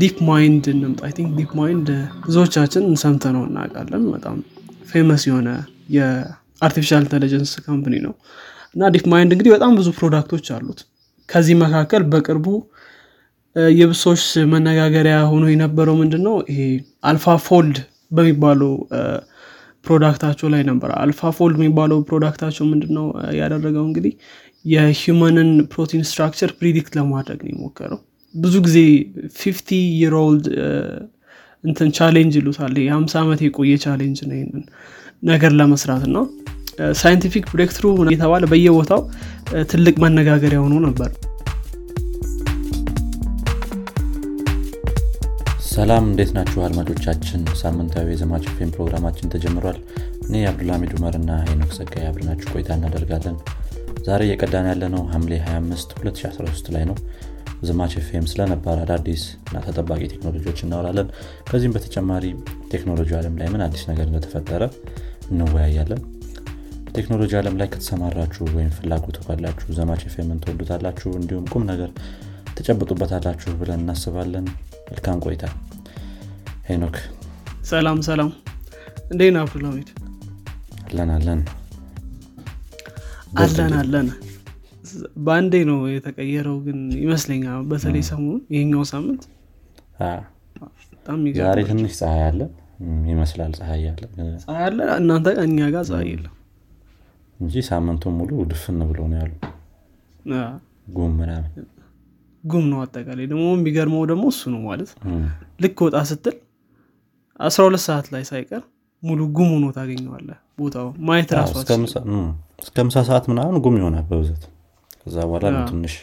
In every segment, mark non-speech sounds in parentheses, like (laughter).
DeepMind እንምጣ. think DeepMind ብዙዎቻችን ሰምተነው እናውቃለን። በጣም famous የሆነ የ artificial intelligence company ነው። እና DeepMind እንግዲህ በጣም ብዙ product ኦች አሉት። ከዚህ መካከል በቅርቡ የብዙዎች መነጋገሪያ ሆኖ የነበረው ምንድነው? ይሄ AlphaFold በሚባለው product ኣቸው ላይ ነበር። AlphaFold የሚባለው product ኣቸው ምንድነው? ያደረገው እንግዲህ የ human ን protein structure predict ለማድረግ ነው የሞከረው ብዙ ጊዜ fifty year old እንትን challenge ይሉታል። የሀምሳ ዓመት የቆየ challenge ነው ይህንን ነገር ለመስራት እና scientific breakthrough እየተባለ በየቦታው ትልቅ መነጋገሪያ ሆኖ ነበር። ሰላም እንዴት ናችሁ አድማጮቻችን? ሳምንታዊ የዘማች ፌም ፕሮግራማችን ተጀምሯል። እኔ አብዱልሚድ ኡመር እና ሄኖክ ጸጋይ አብረናችሁ ቆይታ እናደርጋለን። ዛሬ እየቀዳን ያለ ነው ሐምሌ 25 2013 ላይ ነው ዘማች ፌም ስለነባር አዳዲስ እና ተጠባቂ ቴክኖሎጂዎች እናወራለን። ከዚህም በተጨማሪ ቴክኖሎጂ አለም ላይ ምን አዲስ ነገር እንደተፈጠረ እንወያያለን። ቴክኖሎጂ አለም ላይ ከተሰማራችሁ ወይም ፍላጎቱ ካላችሁ ዘማች ፌምን ትወዱታላችሁ? እንዲሁም ቁም ነገር ተጨብጡበታላችሁ ብለን እናስባለን። መልካም ቆይታ። ሄኖክ። ሰላም ሰላም። እንዴን አብዱልሚድ አለን አለን። አለን አለን በአንዴ ነው የተቀየረው ግን ይመስለኛል። በተለይ ሰሞኑን ይሄኛው ሳምንት ዛሬ ትንሽ ፀሐይ አለ? ይመስላል ፀሐይ አለ። ፀሐይ አለ? እናንተ እኛ ጋር ፀሐይ የለም። እንጂ ሳምንቱን ሙሉ ድፍን ብሎ ነው ያሉ ጉም ምናምን። ጉም ነው አጠቃላይ። ደግሞ የሚገርመው ደግሞ እሱ ነው ማለት ልክ ወጣ ስትል አስራ ሁለት ሰዓት ላይ ሳይቀር ሙሉ ጉም ሆኖ ታገኘዋለ ቦታው። ማየት ራሱ እስከ ምሳ ሰዓት ምናምን ጉም ይሆናል በብዛት ከዛ በኋላ ትንሽ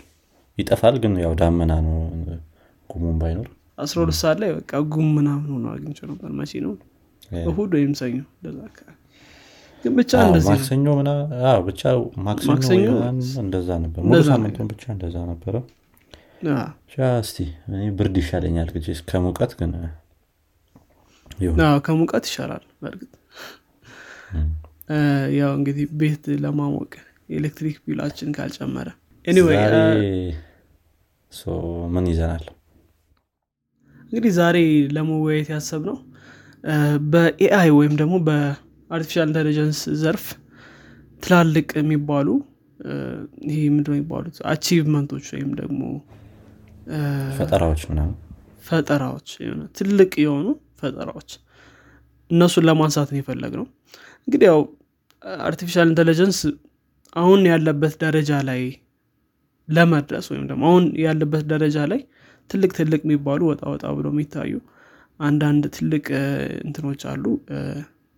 ይጠፋል ግን ያው ዳመና ነው ጉሙን ባይኖር። አስራ ሁለት ሰዓት ላይ በቃ ጉም ምናምን ሆኖ አግኝቸው ነበር መቼ ነው እሁድ ወይም ሰኞ ግን ብቻ ማክሰኞ ብቻ ማክሰኞ እንደዛ ነበር። ሙሉ ሳምንቱን ብቻ እንደዛ ነበረ። እስቲ ብርድ ይሻለኛል ከሙቀት ግን ከሙቀት ይሻላል በእርግጥ። ያው እንግዲህ ቤት ለማሞቅ የኤሌክትሪክ bill ኣችን ካልጨመረ። ምን ይዘናል? እንግዲህ ዛሬ ለመወያየት ያሰብነው በ AI ወይም ደግሞ በ artificial intelligence ዘርፍ ትላልቅ የሚባሉ ይሄ ምንድነው የሚባሉት? achievement ኦች ወይም ደግሞ ፈጠራዎች ምናምን? ፈጠራዎች ትልቅ የሆኑ ፈጠራዎች። እነሱን ለማንሳት ነው የፈለግነው እንግዲህ ያው artificial intelligence አሁን ያለበት ደረጃ ላይ ለመድረስ ወይም ደግሞ አሁን ያለበት ደረጃ ላይ ትልቅ ትልቅ የሚባሉ ወጣ ወጣ ብሎ የሚታዩ አንዳንድ ትልቅ እንትኖች አሉ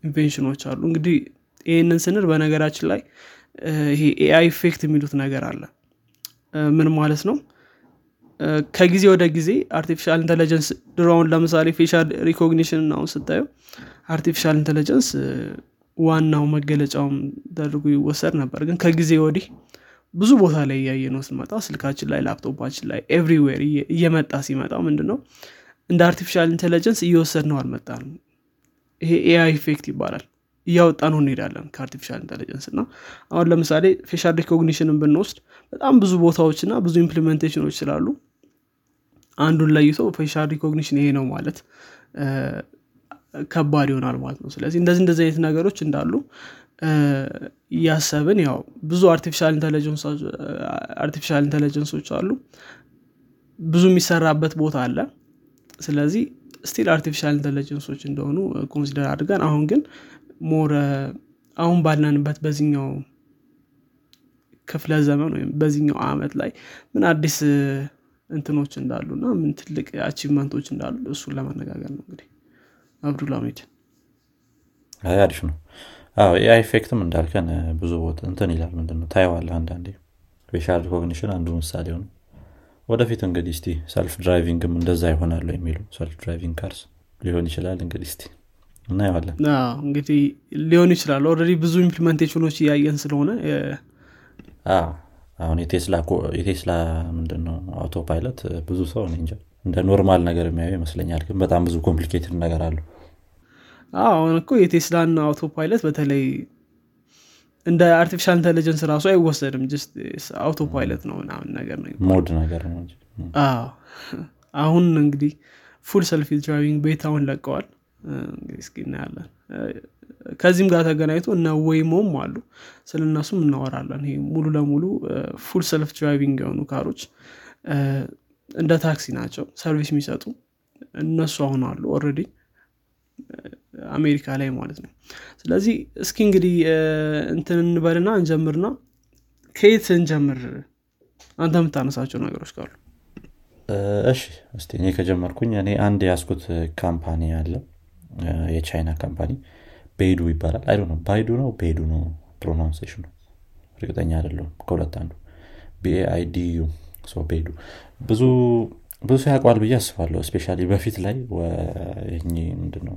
invention ኦች አሉ። እንግዲህ ይህንን ስንል በነገራችን ላይ ይሄ AI effect የሚሉት ነገር አለ። ምን ማለት ነው? ከጊዜ ወደ ጊዜ artificial intelligence ድሮውን ለምሳሌ facial recognition አሁን ስታየው artificial intelligence ዋናው መገለጫውም ተደርጎ ይወሰድ ነበር። ግን ከጊዜ ወዲህ ብዙ ቦታ ላይ እያየነው ስንመጣ ስልካችን ላይ ላፕቶፓችን ላይ everywhere እየመጣ ሲመጣ ምንድነው? እንደ artificial intelligence እየወሰድነው አልመጣነው ይሄ AI effect ይባላል። እያወጣነው እንሄዳለን ከ artificial intelligence እና አሁን ለምሳሌ facial recognition ን ብንወስድ በጣም ብዙ ቦታዎች እና ብዙ implementation ኦች ስላሉ አንዱን ለይቶ facial recognition ይሄ ነው ማለት ከባድ ይሆናል ማለት ነው። ስለዚህ እንደዚህ እንደዚህ አይነት ነገሮች እንዳሉ እያሰብን ያው ብዙ artificial intelligence ኦች አሉ። ብዙ የሚሰራበት ቦታ አለ። ስለዚህ still artificial intelligence ኦች እንደሆኑ consider አድርገን አሁን ግን more አሁን ባለንበት በዚኛው ክፍለ ዘመን ወይም በዚኛው አመት ላይ ምን አዲስ እንትኖች እንዳሉ እና ምን ትልቅ achievement ኦች እንዳሉ እሱን ለመነጋገር ነው እንግዲህ አብዱልሚድ አሪፍ ነው። AI effect ም እንዳልከን ብዙ ቦታ እንትን ይላል ምንድነው ታየዋለህ አንዳንዴ። facial recognition አንዱ ምሳሌ ነው። ወደፊት እንግዲህ እስቲ self driving ም እንደዛ ይሆናሉ የሚሉ self driving cars ሊሆን ይችላል እንግዲህ እስቲ እናየዋለን። እንግዲህ ሊሆን ይችላል already ብዙ implementation ኦች እያየን ስለሆነ አሁን የቴስላ ምንድነው autopilot ብዙ ሰው እንጃ እንደ normal ነገር የሚያዩ ይመስለኛል ግን በጣም ብዙ complicated ነገር አሉ አሁን እኮ የቴስላን autopilot በተለይ እንደ artificial intelligence ራሱ አይወሰድም። just autopilot ነው ምናምን ነገር ነው mode ነገር ነው አሁን እንግዲህ full self driving beta ውን ለቀዋል። እስኪ እናያለን። ከዚህም ጋር ተገናኝቶ እነ ወይሞም አሉ። ስለ እነሱም እናወራለን። ይሄ ሙሉ ለሙሉ full self driving የሆኑ car ኦች እንደ ታክሲ ናቸው። service የሚሰጡ እነሱ አሁን አሉ already አሜሪካ ላይ ማለት ነው። ስለዚህ እስኪ እንግዲህ እንትን እንበልና እንጀምርና ከየት እንጀምር አንተ የምታነሳቸው ነገሮች ካሉ? እሺ እስቲ እኔ ከጀመርኩኝ እኔ አንድ የያዝኩት company አለ። የቻይና company ቤዱ ይባላል። አይ ነው ባይዱ ነው ቤዱ ነው pronunciation ኑ እርግጠኛ አይደለሁም ከሁለት አንዱ BAIDU ቤዱ ብዙ ብዙ ሰው ያውቀዋል ብዬ አስባለሁ። especially በፊት ላይ ምንድነው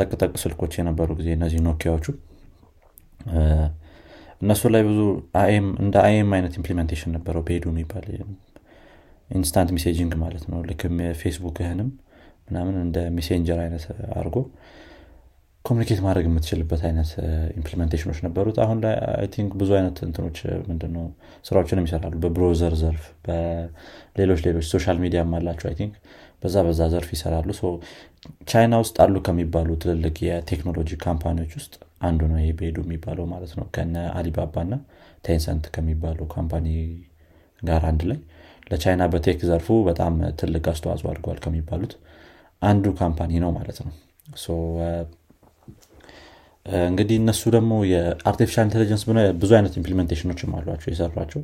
ጠቅጠቅ ስልኮች የነበሩ ጊዜ እነዚህ ኖኪያዎቹ። እነሱ ላይ ብዙ እንደ IM አይነት implementation ነበረው ቤዱ የሚባል instant messaging ማለት ነው። ልክ ፌስቡክህንም ምናምን እንደ Messenger አይነት አድርጎ communicate ማድረግ የምትችልበት አይነት implementation ኦች ነበሩት። አሁን ላይ I think ብዙ አይነት እንትኖች ምንድነው ስራዎችንም ይሰራሉ። በ browser ዘርፍ በሌሎች ሌሎች social media አላቸው I think በዛ በዛ ዘርፍ ይሰራሉ። ቻይና ውስጥ አሉ ከሚባሉ ትልልቅ የቴክኖሎጂ company ዎች ውስጥ አንዱ ነው ይሄ ቤዱ የሚባለው ማለት ነው። ከነ አሊባባ እና ቴንሰንት ከሚባለው company ጋር አንድ ላይ። ለቻይና በ tech ዘርፉ በጣም ትልቅ አስተዋጽኦ አድርጓል ከሚባሉት አንዱ company ነው ማለት ነው። እንግዲህ እነሱ ደግሞ የ artificial intelligence ብዙ አይነት implementation ኦችም አሏቸው የሰሯቸው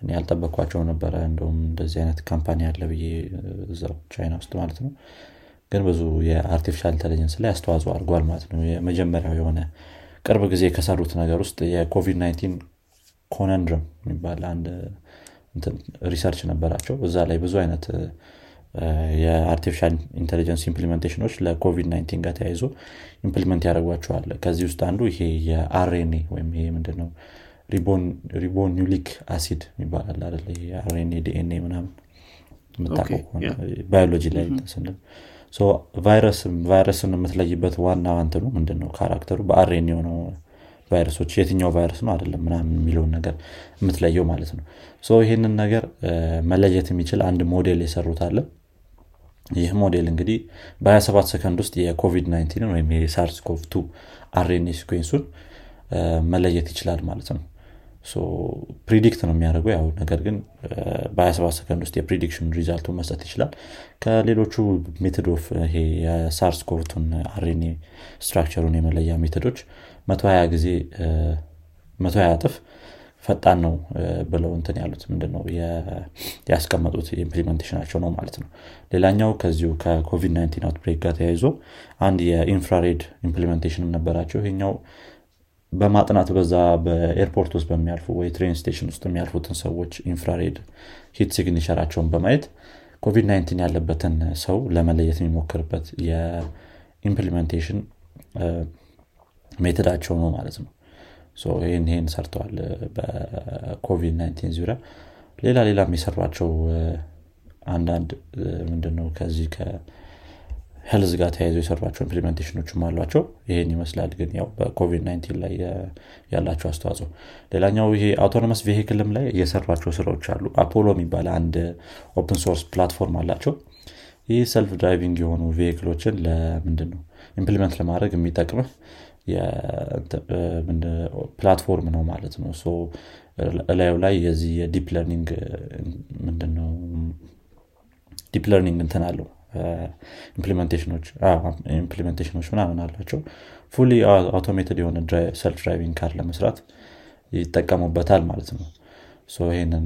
እኔ ያልጠበቅኳቸው ነበረ። እንደውም እንደዚህ አይነት company አለ ብዬ እዛው ቻይና ውስጥ ማለት ነው። ግን ብዙ የ artificial intelligence ላይ አስተዋጽኦ አድርጓል ማለት ነው። የመጀመሪያው የሆነ ቅርብ ጊዜ ከሰሩት ነገር ውስጥ የኮቪድ 19 conundrum የሚባል አንድ research ነበራቸው። እዛ ላይ ብዙ አይነት የ artificial intelligence implementation ኦች ለኮቪድ 19 ጋር ተያይዞ implement ያደርጓቸዋል። ከዚህ ውስጥ አንዱ ይሄ የ RNA ወይም ይሄ ምንድነው ribonucleic acid ይባላል አለ የ RNA DNA ምናምን የምታውቀው ባዮሎጂ ላይ ስንል ቫይረስን የምትለይበት ዋና እንትኑ ምንድነው? character ኡ በ RNA የሆነው ቫይረሶች የትኛው ቫይረስ ነው አይደለም ምናምን የሚለውን ነገር የምትለየው ማለት ነው። ይህንን ነገር መለየት የሚችል አንድ ሞዴል የሰሩት አለ። ይህ ሞዴል እንግዲህ በ27 ሰከንድ ውስጥ የኮቪድ 19 ወይም የ SARS-CoV-2 RNA sequence ኡን መለየት ይችላል ማለት ነው predict ነው የሚያደርገው ያው ነገር ግን በ27 ሰከንድ ውስጥ የ prediction result ኡን መስጠት ይችላል። ከሌሎቹ method of ይሄ የ SARS-CoV-2 ን RNA structure ኡን የመለያ method ኦች 120 ጊዜ 120 እጥፍ ፈጣን ነው ብለው እንትን ያሉት ምንድነው? ያስቀመጡት implementation ኣቸው ነው ማለት ነው። ሌላኛው ከዚሁ ከኮቪድ 19 outbreak ጋር ተያይዞ አንድ የ infrared implementation ነበራቸው። ይሄኛው በማጥናት በዛ በ airport ውስጥ በሚያልፉ ወይ train station ውስጥ የሚያልፉትን ሰዎች infrared heat signature ኣቸውን በማየት ኮቪድ 19 ያለበትን ሰው ለመለየት የሚሞክርበት የ implementation method ኣቸው ነው ማለት ነው። ይህን ይህን ሰርተዋል በኮቪድ 19 ዙሪያ። ሌላ ሌላ የሚሰሯቸው አንዳንድ ምንድነው ከዚህ health ጋር ተያይዞ የሰሯቸው implementation ኦችም አሏቸው። ይሄን ይመስላል ግን ያው በኮቪድ 19 ላይ ያላቸው አስተዋጽኦ። ሌላኛው ይሄ autonomous vehicle ም ላይ የሰሯቸው ስራዎች አሉ። አፖሎ የሚባል አንድ open source platform አላቸው። ይህ self driving የሆኑ vehicle ኦችን ለምንድን ነው implement ለማድረግ የሚጠቅምህ? platform ነው ማለት ነው። እላዩ ላይ የዚህ የ deep learning ምንድነው? deep learning እንትን አለው implementation ኦች implementation ኦች ምናምን አላቸው። fully automated የሆነ self driving car ለመስራት ይጠቀሙበታል ማለት ነው። ይህንን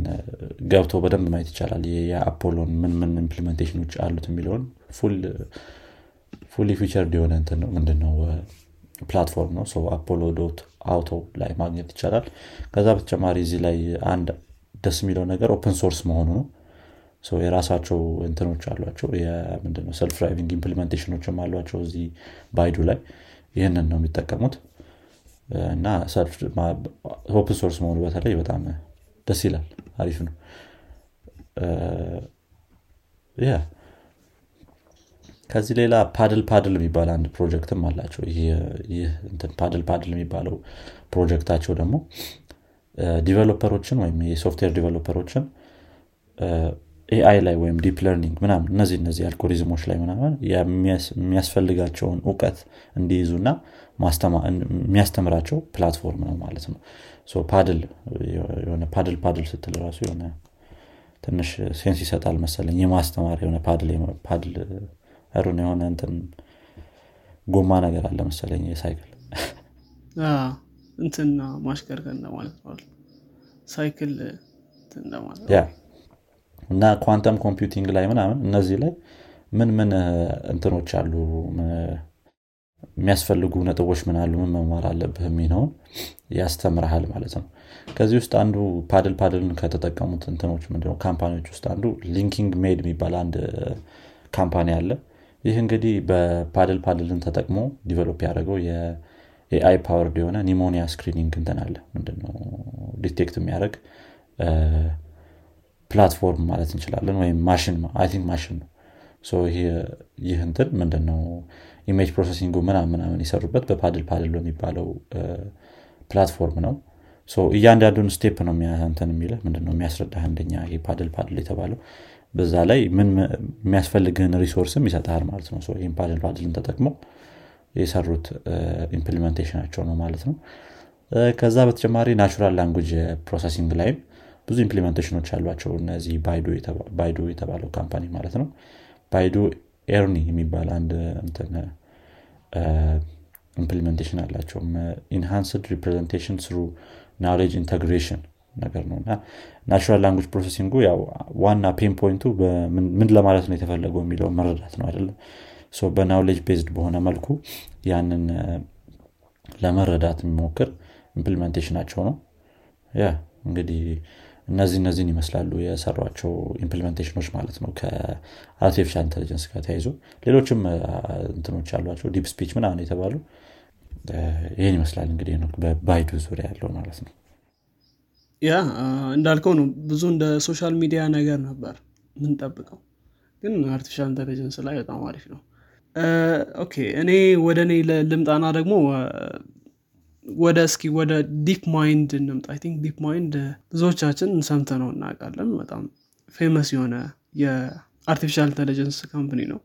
ገብቶ በደንብ ማየት ይቻላል። የአፖሎን ምን ምን implementation ኦች አሉት የሚለውን fully featured የሆነ ነው ምንድነው? platform ነው። አፖሎ dot auto ላይ ማግኘት ይቻላል። ከዛ በተጨማሪ እዚህ ላይ አንድ ደስ የሚለው ነገር open source መሆኑ ነው የራሳቸው እንትኖች አሏቸው። ምንድነው? self driving implementation ኦችም አሏቸው እዚህ Baidu ላይ። ይህንን ነው የሚጠቀሙት። እና open source መሆኑ በተለይ በጣም ደስ ይላል። አሪፍ ነው። ከዚህ ሌላ ፓድል ፓድል የሚባል አንድ ፕሮጀክትም አላቸው። ይህ PaddlePaddle የሚባለው ፕሮጀክታቸው ደግሞ developer ኦችን ወይም የ software developer ኦችን AI ላይ ወይም deep learning ምናምን እነዚህ እነዚህ አልጎሪዝሞች ላይ ምናምን የሚያስፈልጋቸውን እውቀት እንዲይዙና የሚያስተምራቸው platform ነው ማለት ነው። paddle የሆነ paddle paddle ስትል ራሱ የሆነ ትንሽ sense ይሰጣል መሰለኝ። የማስተማር የሆነ paddle paddle ሩን የሆነ እንትን ጎማ ነገር አለ መሰለኝ የ cycle (laughs) እንትና ማሽከርከር እንደማለት ነው። cycle yeah እና quantum computing ላይ ምናምን እነዚህ ላይ ምን ምን እንትኖች አሉ? የሚያስፈልጉ ነጥቦች ምን አሉ? ምን መማር አለብህ? የሚለውን ያስተምርሃል ማለት ነው። ከዚህ ውስጥ አንዱ PaddlePaddle ን ከተጠቀሙት እንትኖች ምንድነው? company ዎች ውስጥ አንዱ LinkingMed የሚባል አንድ company አለ። ይህ እንግዲህ በ PaddlePaddle ን ተጠቅሞ develop ያደረገው የ AI powered የሆነ pneumonia screening እንትን አለ። ምንድነው? detect የሚያደርግ platform ማለት እንችላለን ወይም ማሽን ቲንክ ማሽን ነው። ይህ እንትን ምንድነው? image processing ኡ ምናምን ምናምን የሰሩበት በ PaddlePaddle የሚባለው platform ነው። እያንዳንዱን step ነው እንትን የሚለ ምንድነው? የሚያስረዳ አንደኛ ይሄ PaddlePaddle የተባለው በዛ ላይ ምን የሚያስፈልግህን resource ም ይሰጠሃል ማለት ነው። ይህም PaddlePaddle ን ተጠቅመው የሰሩት implementation ኣቸው ነው ማለት ነው። ከዛ በተጨማሪ natural language processing ላይም ብዙ implementation ኦች አሏቸው። እነዚህ Baidu የተባለው company ማለት ነው። Baidu ERNIE የሚባል አንድ implementation አላቸው። enhanced representation through knowledge integration ነገር ነው። እና natural language processing ኡ ያው ዋና pain point ኡ ምን ለማለት ነው የተፈለገው የሚለው መረዳት ነው አይደለም በ knowledge based በሆነ መልኩ ያንን ለመረዳት የሚሞክር implementation ኣቸው ነው። yeah እንግዲህ እነዚህ እነዚህን ይመስላሉ የሰሯቸው implementation ኦች ማለት ነው። ከ artificial intelligence ጋር ተያይዞ ሌሎችም እንትኖች አሏቸው። deep speech ምናምን የተባሉ ይህን ይመስላል እንግዲህ ነው በ Baidu ዙሪያ ያለው ማለት ነው። yeah እንዳልከው ነው። ብዙ እንደ social media ነገር ነበር ምንጠብቀው ግን artificial intelligence ላይ በጣም አሪፍ ነው። okay እኔ ወደ እኔ ልምጣና ደግሞ ወደ እስኪ ወደ DeepMind እንምጣ። think DeepMind ብዙዎቻችን ሰምተ ነው እናውቃለን። በጣም famous የሆነ የ artificial intelligence company ነው።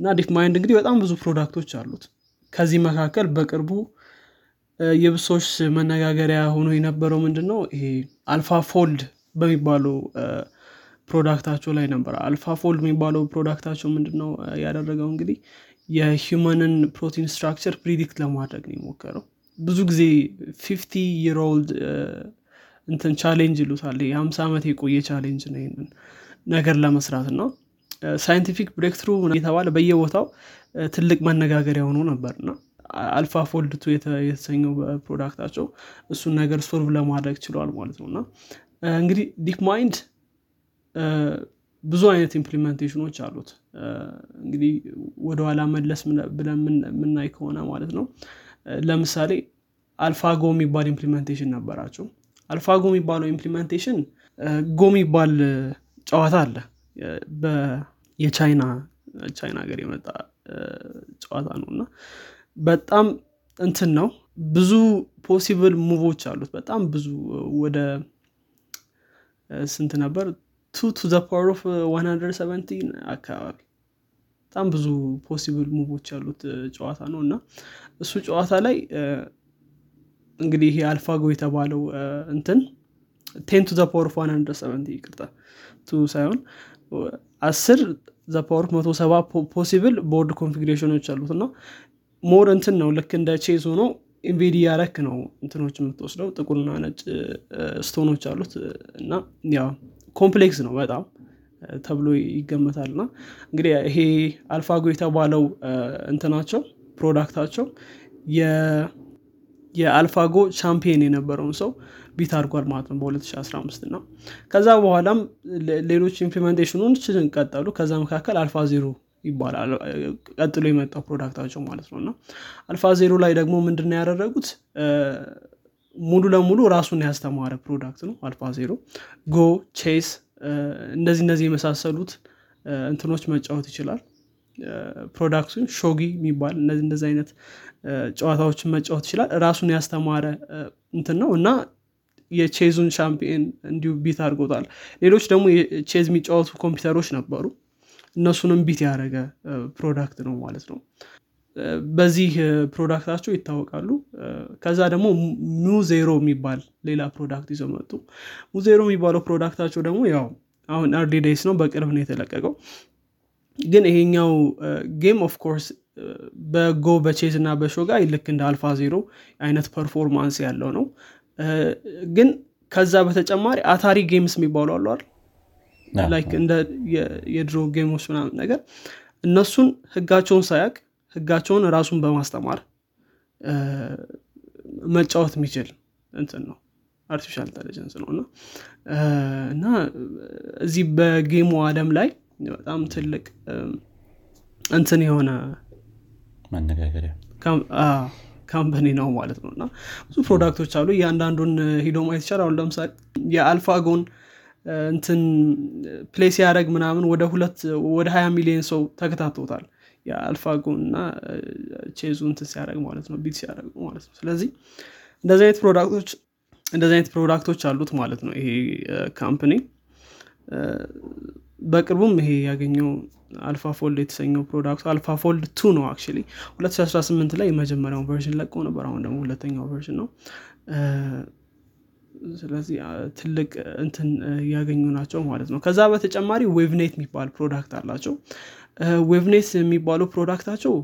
እና DeepMind እንግዲህ በጣም ብዙ product ኦች አሉት። ከዚህ መካከል በቅርቡ የብዙዎች መነጋገሪያ ሆኖ የነበረው ምንድን ነው ይሄ AlphaFold በሚባለው product ኣቸው ላይ ነበር። AlphaFold የሚባለው product ኣቸው ምንድን ነው ያደረገው እንግዲህ የ human ን protein structure predict ለማድረግ ነው የሞከረው ብዙ ጊዜ fifty year old እንትን challenge ይሉታል። የሀምሳ ዓመት የቆየ challenge ነው ይህንን ነገር ለመስራት እና scientific breakthrough የተባለ በየቦታው ትልቅ መነጋገሪያ ሆኖ ነበር እና AlphaFold two የተሰኘው product ኣቸው እሱን ነገር solve ለማድረግ ችለዋል ማለት ነው እና እንግዲህ DeepMind ብዙ አይነት implementation ኦች አሉት። እንግዲህ ወደኋላ መለስ ብለን የምናይ ከሆነ ማለት ነው ለምሳሌ AlphaGo የሚባል implementation ነበራቸው። AlphaGo የሚባለው implementation Go የሚባል ጨዋታ አለ። የቻይና ቻይና ሀገር የመጣ ጨዋታ ነው። እና በጣም እንትን ነው። ብዙ possible move ኦች አሉት። በጣም ብዙ ወደ ስንት ነበር? two to the power of 170 አካባቢ በጣም ብዙ possible move ኦች ያሉት ጨዋታ ነው። እና እሱ ጨዋታ ላይ እንግዲህ ይሄ AlphaGo የተባለው እንትን ten to the power of 170 ይቅርታ two ሳይሆን አስር the power መቶ ሰባ possible board configuration ኦች አሉት እና more እንትን ነው ልክ እንደ ቼዝ ሆኖ ኢንቬዲ ያረክ ነው እንትኖች የምትወስደው ጥቁርና ነጭ stone ኦች አሉት እና ያው complex ነው በጣም ተብሎ ይገመታል እና እንግዲህ ይሄ AlphaGo የተባለው እንትናቸው product ኣቸው የ AlphaGo champion የነበረውን ሰው beat አድርጓል ማለት ነው በ2015 እና ከዛ በኋላም ሌሎች implementation ኦች ቀጠሉ። ከዛ መካከል AlphaZero ይባላል ቀጥሎ የመጣው product ኣቸው ማለት ነው እና AlphaZero ላይ ደግሞ ምንድነው ያደረጉት? ሙሉ ለሙሉ ራሱን ያስተማረ product ነው AlphaZero። Go chess እንደዚህ እነዚህ የመሳሰሉት እንትኖች መጫወት ይችላል product ኡን shogi የሚባል እነዚህ እንደዚህ አይነት ጨዋታዎችን መጫወት ይችላል። ራሱን ያስተማረ እንትን ነው እና የ chess ኡን champion እንዲሁ beat አድርጎታል። ሌሎች ደግሞ ቼዝ የሚጫወቱ ኮምፒውተሮች ነበሩ። እነሱንም beat ያደረገ product ነው ማለት ነው። በዚህ product ኣቸው ይታወቃሉ። ከዛ ደግሞ MuZero የሚባል ሌላ product ይዘው መጡ። MuZero የሚባለው product ኣቸው ደግሞ ያው አሁን early days ነው በቅርብ ነው የተለቀቀው ግን ይሄኛው game of course በ Go በ chess እና በ shogi ልክ እንደ AlphaZero አይነት performance ያለው ነው። ግን ከዛ በተጨማሪ Atari games የሚባሉ አሉ like እንደ የድሮ game ኦች ምናምን ነገር እነሱን ህጋቸውን ሳያቅ ህጋቸውን ራሱን በማስተማር መጫወት የሚችል እንትን ነው። artificial intelligence ነው። እና እና እዚህ በ game ኡ አለም ላይ በጣም ትልቅ እንትን የሆነ መነጋገሪያ። company ነው ማለት ነው። እና ብዙ product ኦች አሉ። እያንዳንዱን ሂዶ ማየት ይቻላል። አሁን ለምሳሌ የ AlphaGo ን እንትን place ያደረግ ምናምን ወደ ሁለት ወደ ሀያ ሚሊዮን ሰው ተከታቶታል የ AlphaGo ን እና ቼዙ እንትን ሲያደረግ ማለት ነው። beat ሲያደረግ ማለት ነው። ስለዚህ እንደዚህ አይነት product ኦች እንደዚህ አይነት product ኦች አሉት ማለት ነው። ይሄ company በቅርቡም ይሄ ያገኘው AlphaFold የተሰኘው product ኡ AlphaFold two ነው አክ 2018 ላይ የመጀመሪያውን version ለቀው ነበር አሁን ደግሞ ሁለተኛው version ነው። ስለዚህ ትልቅ እንትን እያገኙ ናቸው ማለት ነው። ከዛ በተጨማሪ WaveNet የሚባል product አላቸው። WaveNet የሚባለው product ኣቸው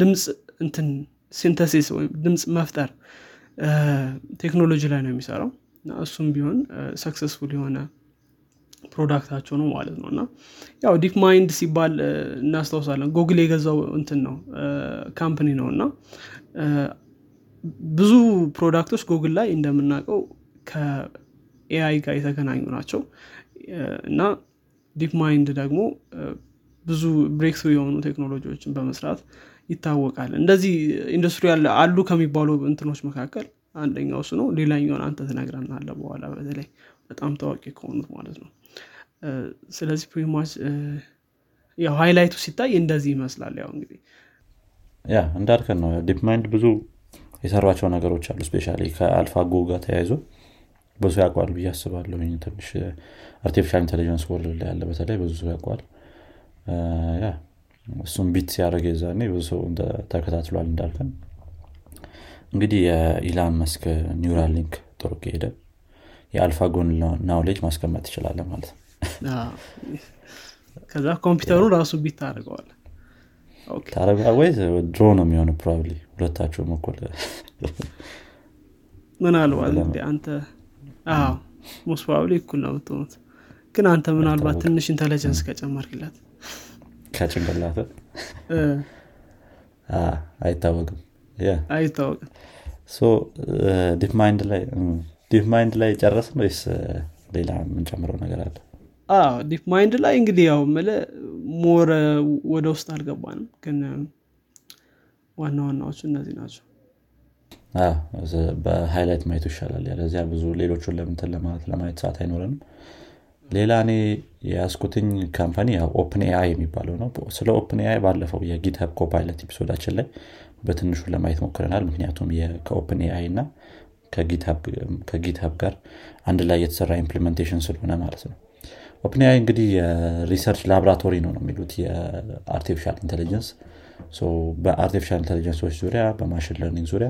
ድምፅ እንትን synthesis ወይም ድምፅ መፍጠር ቴክኖሎጂ ላይ ነው የሚሰራው። እሱም ቢሆን successful የሆነ product ኣቸው ነው ማለት ነው። እና ያው DeepMind ሲባል እናስታውሳለን ጎግል የገዛው እንትን ነው company ነው። እና ብዙ product ኦች Google ላይ እንደምናውቀው ከ AI ጋር የተገናኙ ናቸው። እና DeepMind ደግሞ ብዙ breakthrough የሆኑ ቴክኖሎጂዎችን በመስራት ይታወቃል። እንደዚህ ኢንዱስትሪ አሉ ከሚባሉ እንትኖች መካከል አንደኛው እሱ ነው። ሌላኛውን አንተ ትነግረናለ በኋላ በተለይ በጣም ታዋቂ ከሆኑት ማለት ነው ስለዚህ ፕሪማች ያው highlight ኡ ሲታይ እንደዚህ ይመስላል ያው እንግዲህ። Yeah እንዳልከን ነው። DeepMind ብዙ የሰሯቸው ነገሮች አሉ። especially ከ AlphaGo ጋር ተያይዞ ብዙ ያውቋል ብዬ አስባለሁ ትንሽ artificial intelligence world ላይ ያለ በተለይ ብዙ ያውቋል yeah እሱም beat ሲያደረግ የዛኔ ብዙ ሰው ተከታትሏል እንዳልከን። እንግዲህ የ Elon Musk Neuralink ጥሩ ከሄደ የ AlphaGo ን knowledge ማስቀመጥ ትችላለህ ማለት ነው ከዛ ኮምፒውተሩ ራሱ beat ታደርገዋል ወይ draw ነው የሚሆነው? probably ሁለታቸውም እኩል ምናልባት እንደ አንተ most probably እኩል ነው የምትሆኑት። ግን አንተ ምናልባት ትንሽ intelligence ከጨመርክላት ከጭንቅላት አይታወቅም። አይታወቅም። ዲፕ ማይንድ ላይ ጨረስ ነው ወይስ ሌላ የምንጨምረው ነገር አለ ዲፕ ማይንድ ላይ እንግዲህ ያው ምንለው more ወደ ውስጥ አልገባንም። ግን ዋና ዋናዎቹ እነዚህ ናቸው። በ highlight ማየቱ ይሻላል። ያለዚያ ብዙ ሌሎቹን ለምንትን ለማለት ለማየት ሰዓት አይኖረንም። ሌላ እኔ የያዝኩትኝ company ኦፕን ኤአይ የሚባለው ነው። ስለ ኦፕን ኤአይ ባለፈው የጊትሀብ ኮፓይለት ኤፒሶዳችን ላይ በትንሹ ለማየት ሞክረናል። ምክንያቱም ከኦፕን ኤአይ እና ከጊትሀብ ጋር አንድ ላይ የተሰራ implementation ስለሆነ ማለት ነው ኦፕን ኤአይ እንግዲህ የ research laboratory ነው ነው የሚሉት የ artificial intelligence በ artificial intelligence ኦች ዙሪያ በ machine learning ዙሪያ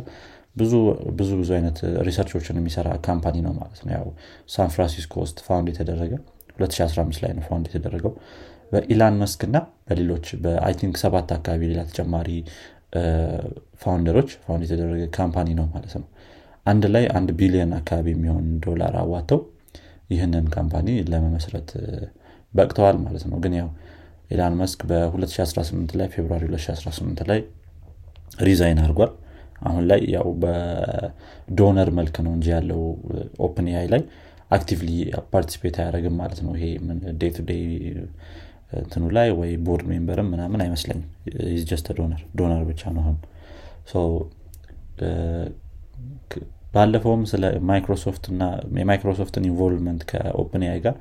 ብዙ ብዙ ብዙ አይነት research ኦችን የሚሰራ company ነው ማለት ነው። ያው ሳን ፍራንሲስኮ ውስጥ found የተደረገ 2015 ላይ ነው found የተደረገው። በኢላን ማስክ እና በሌሎች በ I think ሰባት አካባቢ ሌላ ተጨማሪ founder ኦች found የተደረገ company ነው ማለት ነው። አንድ ላይ አንድ ቢሊዮን አካባቢ የሚሆን ዶላር አዋተው ይህንን company ለመመስረት በቅተዋል ማለት ነው። ግን ያው ኢላን ማስክ በ2018 ላይ ፌብሩዋሪ 2018 ላይ resign አድርጓል። አሁን ላይ ያው በ donor መልክ ነው እንጂ ያለው ኦፕን ኤአይ ላይ actively participate አያደርግም ማለት ነው። ይሄ day to day እንትኑ ላይ ወይ board member ም ምናምን አይመስለኝም። just donor donor ብቻ ነው አሁን ባለፈውም ስለ እና የማይክሮሶፍትን involvement ከኦፕን ኤአይ ጋር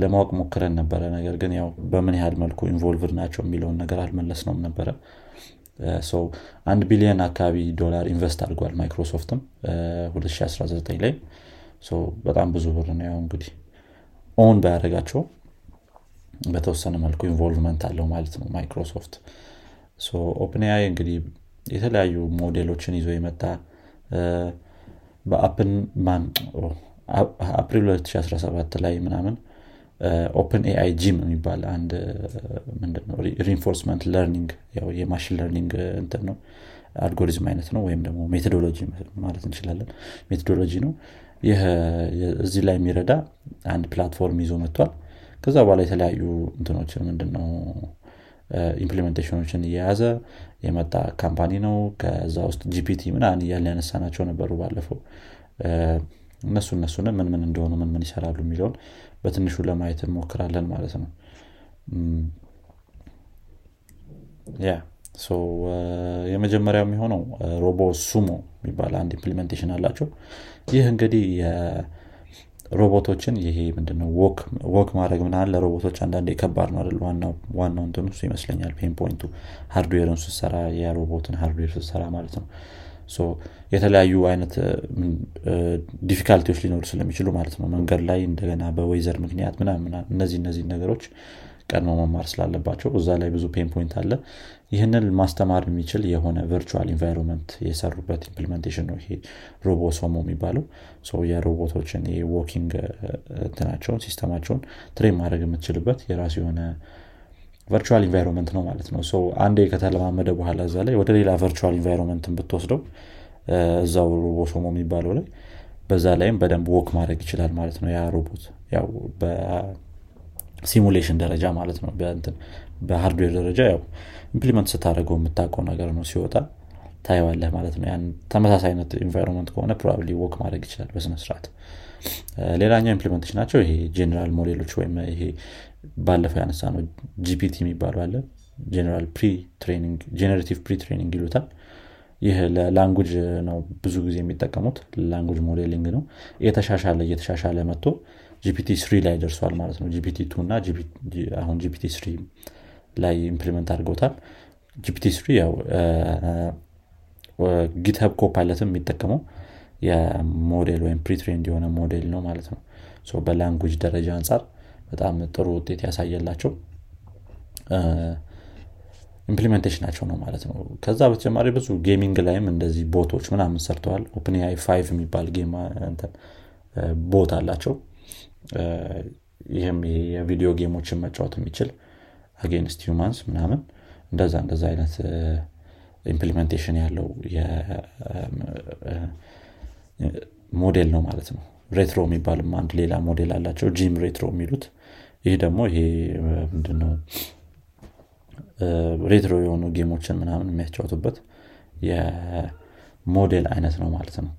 ለማወቅ ሞክረን ነበረ። ነገር ግን ያው በምን ያህል መልኩ involved ናቸው የሚለውን ነገር አልመለስነውም ነበረ አንድ ቢሊዮን አካባቢ ዶላር invest አድርጓል ማይክሮሶፍትም 2019 ላይ። በጣም ብዙ ብር ነው ያው እንግዲህ own ባያደርጋቸው በተወሰነ መልኩ involvement አለው ማለት ነው ማይክሮሶፍት። ኦፕን እንግዲህ የተለያዩ ሞዴሎችን ይዞ የመጣ በአፕን አፕሪል 2017 ላይ ምናምን ኦፕን ኤአይ ጂም የሚባል አንድ ምንድነው reinforcement learning የ machine learning እንትን ነው አልጎሪዝም አይነት ነው ወይም ደግሞ methodology ማለት እንችላለን። methodology ነው። ይህ እዚህ ላይ የሚረዳ አንድ platform ይዞ መጥቷል። ከዛ በኋላ የተለያዩ እንትኖችን ምንድነው implementation ኦችን እየያዘ የመጣ company ነው። ከዛ ውስጥ ጂፒቲ ምናምን እያለ ያነሳናቸው ነበሩ ባለፈው። እነሱ እነሱን ምን ምን እንደሆኑ ምን ምን ይሰራሉ የሚለውን በትንሹ ለማየት እንሞክራለን ማለት ነው። ያ የመጀመሪያው የሚሆነው ሮቦ ሱሞ የሚባል አንድ implementation አላቸው። ይህ እንግዲህ ሮቦቶችን ይሄ ምንድነው? walk ማድረግ ምናምን ለሮቦቶች አንዳንድ ከባድ ነው አይደል? ዋናው እንትን እሱ ይመስለኛል pain point ኡ hardware ን ስትሰራ የሮቦትን hardware ስትሰራ ማለት ነው። የተለያዩ አይነት difficulty ዎች ሊኖሩ ስለሚችሉ ማለት ነው። መንገድ ላይ እንደገና በ weather ምክንያት ምናምን እነዚህ እነዚህ ነገሮች ቀድሞ መማር ስላለባቸው እዛ ላይ ብዙ pain point አለ ይህንን ማስተማር የሚችል የሆነ virtual environment የሰሩበት implementation ነው ይሄ ሮቦ ሱሞ የሚባለው የሮቦቶችን የ walking እንትናቸውን system ኣቸውን train ማድረግ የምትችልበት የራሱ የሆነ virtual environment ነው ማለት ነው። አንዴ ከተለማመደ በኋላ እዛ ላይ ወደ ሌላ virtual environment ን ብትወስደው እዛው ሮቦ ሱሞ የሚባለው ላይ በዛ ላይም በደንብ walk ማድረግ ይችላል ማለት ነው። ያ ሮቦት ያው በ simulation ደረጃ ማለት ነው በ hardware ደረጃ ያው implement ስታደርገው የምታውቀው ነገር ነው ሲወጣ ታየዋለህ ማለት ነው። ያን ተመሳሳይ አይነት environment ከሆነ probably walk ማድረግ ይችላል በስነስርዓት ሌላኛው implementation ናቸው ይሄ ጄኔራል ሞዴሎች ወይም ይሄ ባለፈው ያነሳነው ጂፒቲ የሚባሉ አለ። generative pre training ይሉታል። ይህ ለ language ነው ብዙ ጊዜ የሚጠቀሙት language modeling ነው። የተሻሻለ እየተሻሻለ መጥቶ ጂፒቲ ስሪ ላይ ደርሷል ማለት ነው። ጂፒቲ ቱ እና አሁን ጂፒቲ ስሪ ላይ implement አድርገውታል። ጂፒቲ ስሪ ያው ጊትሀብ ኮፓይለትም የሚጠቀመው። የሞዴል ወይም pretrained የሆነ ሞዴል ነው ማለት ነው። በ language ደረጃ አንጻር በጣም ጥሩ ውጤት ያሳየላቸው implementation ኣቸው ነው ማለት ነው። ከዛ በተጨማሪ ብዙ gaming ላይም እንደዚህ bot ኦች ምናምን ሰርተዋል። ኦፕን ኤአይ ፋይቭ የሚባል bot አላቸው። ይህም የ video game ኦችን መጫወት የሚችል against humans ምናምን እንደዛ እንደዛ አይነት implementation ያለው ሞዴል ነው ማለት ነው። ሬትሮ የሚባልም አንድ ሌላ ሞዴል አላቸው ጂም ሬትሮ የሚሉት። ይህ ደግሞ ይሄ ምንድነው retro የሆኑ game ኦችን ምናምን የሚያጫወቱበት የሞዴል አይነት ነው ማለት ነው።